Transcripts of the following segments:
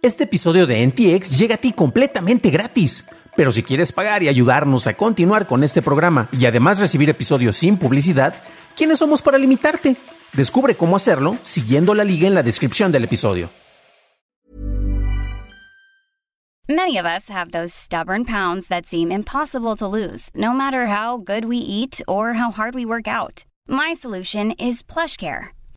Este episodio de NTX llega a ti completamente gratis. Pero si quieres pagar y ayudarnos a continuar con este programa y además recibir episodios sin publicidad, ¿quiénes somos para limitarte? Descubre cómo hacerlo siguiendo la liga en la descripción del episodio. Many of us have those stubborn pounds that seem impossible to lose, no matter how good we eat or how hard we work out. My solution is PlushCare.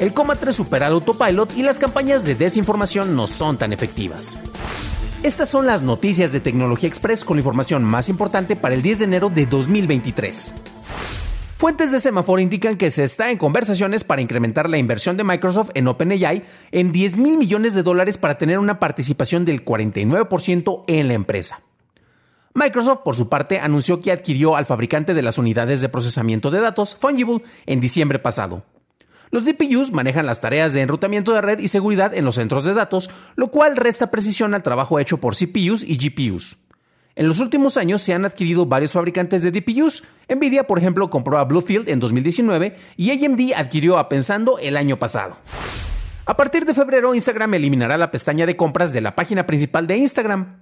El Coma 3 supera al autopilot y las campañas de desinformación no son tan efectivas. Estas son las noticias de Tecnología Express con la información más importante para el 10 de enero de 2023. Fuentes de semáforo indican que se está en conversaciones para incrementar la inversión de Microsoft en OpenAI en 10 mil millones de dólares para tener una participación del 49% en la empresa. Microsoft, por su parte, anunció que adquirió al fabricante de las unidades de procesamiento de datos, Fungible, en diciembre pasado. Los DPUs manejan las tareas de enrutamiento de red y seguridad en los centros de datos, lo cual resta precisión al trabajo hecho por CPUs y GPUs. En los últimos años se han adquirido varios fabricantes de DPUs. Nvidia, por ejemplo, compró a Bluefield en 2019 y AMD adquirió a Pensando el año pasado. A partir de febrero, Instagram eliminará la pestaña de compras de la página principal de Instagram.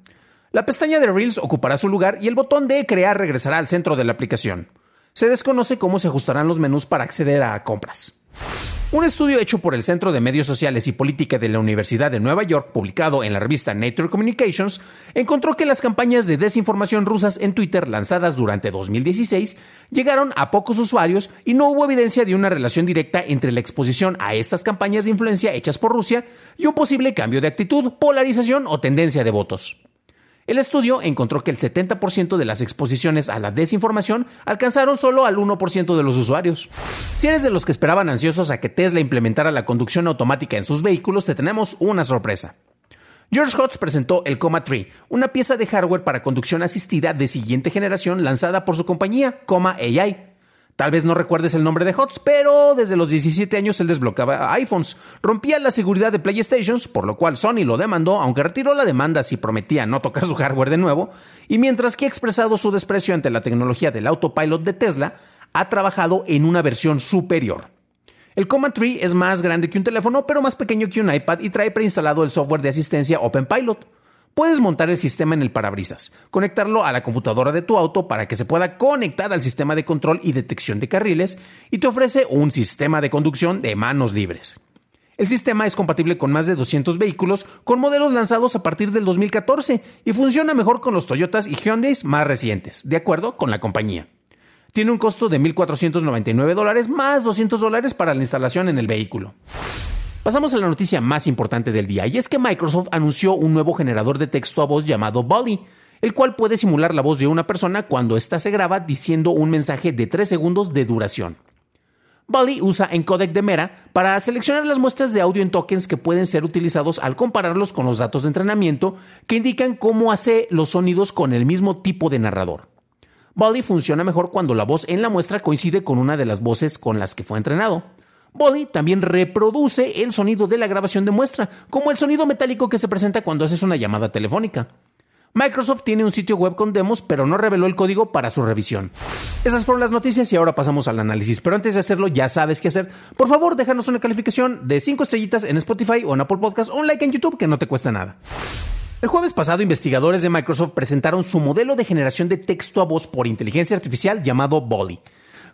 La pestaña de Reels ocupará su lugar y el botón de crear regresará al centro de la aplicación. Se desconoce cómo se ajustarán los menús para acceder a compras. Un estudio hecho por el Centro de Medios Sociales y Política de la Universidad de Nueva York, publicado en la revista Nature Communications, encontró que las campañas de desinformación rusas en Twitter lanzadas durante 2016 llegaron a pocos usuarios y no hubo evidencia de una relación directa entre la exposición a estas campañas de influencia hechas por Rusia y un posible cambio de actitud, polarización o tendencia de votos. El estudio encontró que el 70% de las exposiciones a la desinformación alcanzaron solo al 1% de los usuarios. Si eres de los que esperaban ansiosos a que Tesla implementara la conducción automática en sus vehículos, te tenemos una sorpresa. George Hotz presentó el Coma Tree, una pieza de hardware para conducción asistida de siguiente generación lanzada por su compañía, Coma AI. Tal vez no recuerdes el nombre de HOTS, pero desde los 17 años él desbloqueaba iPhones, rompía la seguridad de PlayStations, por lo cual Sony lo demandó, aunque retiró la demanda si prometía no tocar su hardware de nuevo, y mientras que ha expresado su desprecio ante la tecnología del autopilot de Tesla, ha trabajado en una versión superior. El Command Tree es más grande que un teléfono, pero más pequeño que un iPad y trae preinstalado el software de asistencia OpenPilot. Puedes montar el sistema en el parabrisas, conectarlo a la computadora de tu auto para que se pueda conectar al sistema de control y detección de carriles y te ofrece un sistema de conducción de manos libres. El sistema es compatible con más de 200 vehículos con modelos lanzados a partir del 2014 y funciona mejor con los Toyotas y Hyundai más recientes, de acuerdo con la compañía. Tiene un costo de 1.499 dólares más 200 dólares para la instalación en el vehículo. Pasamos a la noticia más importante del día, y es que Microsoft anunció un nuevo generador de texto a voz llamado Bully, el cual puede simular la voz de una persona cuando ésta se graba diciendo un mensaje de 3 segundos de duración. Bully usa encodec de Mera para seleccionar las muestras de audio en tokens que pueden ser utilizados al compararlos con los datos de entrenamiento que indican cómo hace los sonidos con el mismo tipo de narrador. Bully funciona mejor cuando la voz en la muestra coincide con una de las voces con las que fue entrenado. Body también reproduce el sonido de la grabación de muestra, como el sonido metálico que se presenta cuando haces una llamada telefónica. Microsoft tiene un sitio web con demos, pero no reveló el código para su revisión. Esas fueron las noticias y ahora pasamos al análisis. Pero antes de hacerlo, ya sabes qué hacer. Por favor, déjanos una calificación de 5 estrellitas en Spotify o en Apple Podcast o un like en YouTube que no te cuesta nada. El jueves pasado, investigadores de Microsoft presentaron su modelo de generación de texto a voz por inteligencia artificial llamado Bolly.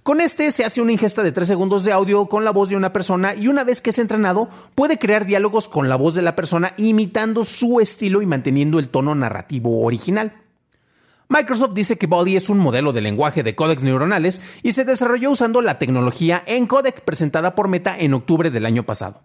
Con este se hace una ingesta de 3 segundos de audio con la voz de una persona y una vez que es entrenado puede crear diálogos con la voz de la persona imitando su estilo y manteniendo el tono narrativo original. Microsoft dice que Body es un modelo de lenguaje de códex neuronales y se desarrolló usando la tecnología Encodec presentada por Meta en octubre del año pasado.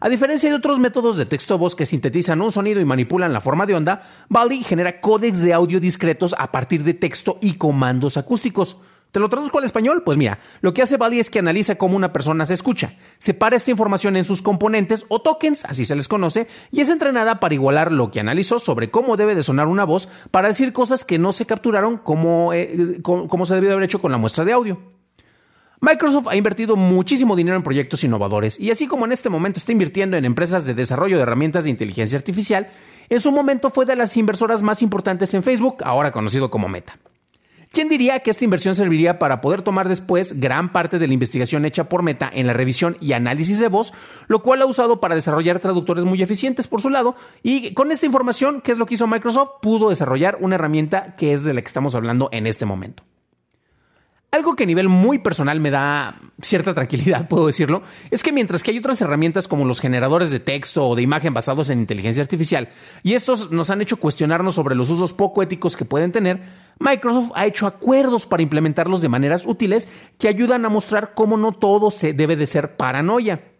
A diferencia de otros métodos de texto-voz que sintetizan un sonido y manipulan la forma de onda, Body genera códex de audio discretos a partir de texto y comandos acústicos, ¿Te lo traduzco al español? Pues mira, lo que hace Bali es que analiza cómo una persona se escucha, separa esta información en sus componentes o tokens, así se les conoce, y es entrenada para igualar lo que analizó sobre cómo debe de sonar una voz para decir cosas que no se capturaron como, eh, como se debió haber hecho con la muestra de audio. Microsoft ha invertido muchísimo dinero en proyectos innovadores y así como en este momento está invirtiendo en empresas de desarrollo de herramientas de inteligencia artificial, en su momento fue de las inversoras más importantes en Facebook, ahora conocido como Meta. ¿Quién diría que esta inversión serviría para poder tomar después gran parte de la investigación hecha por Meta en la revisión y análisis de voz, lo cual ha usado para desarrollar traductores muy eficientes por su lado? Y con esta información, ¿qué es lo que hizo Microsoft? Pudo desarrollar una herramienta que es de la que estamos hablando en este momento. Algo que a nivel muy personal me da cierta tranquilidad, puedo decirlo, es que mientras que hay otras herramientas como los generadores de texto o de imagen basados en inteligencia artificial, y estos nos han hecho cuestionarnos sobre los usos poco éticos que pueden tener, Microsoft ha hecho acuerdos para implementarlos de maneras útiles que ayudan a mostrar cómo no todo se debe de ser paranoia.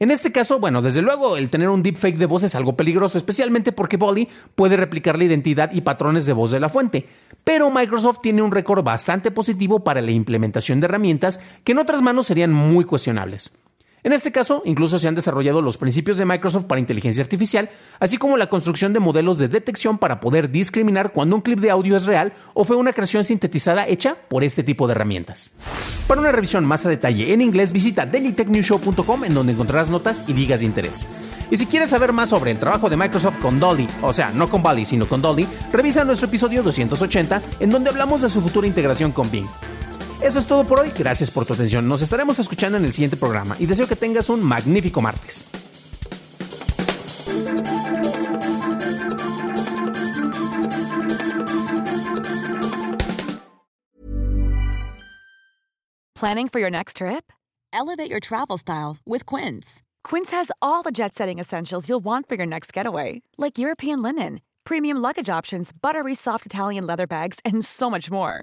En este caso, bueno, desde luego el tener un deepfake de voz es algo peligroso, especialmente porque Bolly puede replicar la identidad y patrones de voz de la fuente. Pero Microsoft tiene un récord bastante positivo para la implementación de herramientas que en otras manos serían muy cuestionables. En este caso, incluso se han desarrollado los principios de Microsoft para inteligencia artificial, así como la construcción de modelos de detección para poder discriminar cuando un clip de audio es real o fue una creación sintetizada hecha por este tipo de herramientas. Para una revisión más a detalle en inglés, visita dailytechnewshow.com en donde encontrarás notas y ligas de interés. Y si quieres saber más sobre el trabajo de Microsoft con Dolly, o sea, no con Bali, sino con Dolly, revisa nuestro episodio 280 en donde hablamos de su futura integración con Bing. Eso es todo por hoy. Gracias por tu atención. Nos estaremos escuchando en el siguiente programa y deseo que tengas un magnífico martes. Planning for your next trip? Elevate your travel style with Quince. Quince has all the jet setting essentials you'll want for your next getaway, like European linen, premium luggage options, buttery soft Italian leather bags, and so much more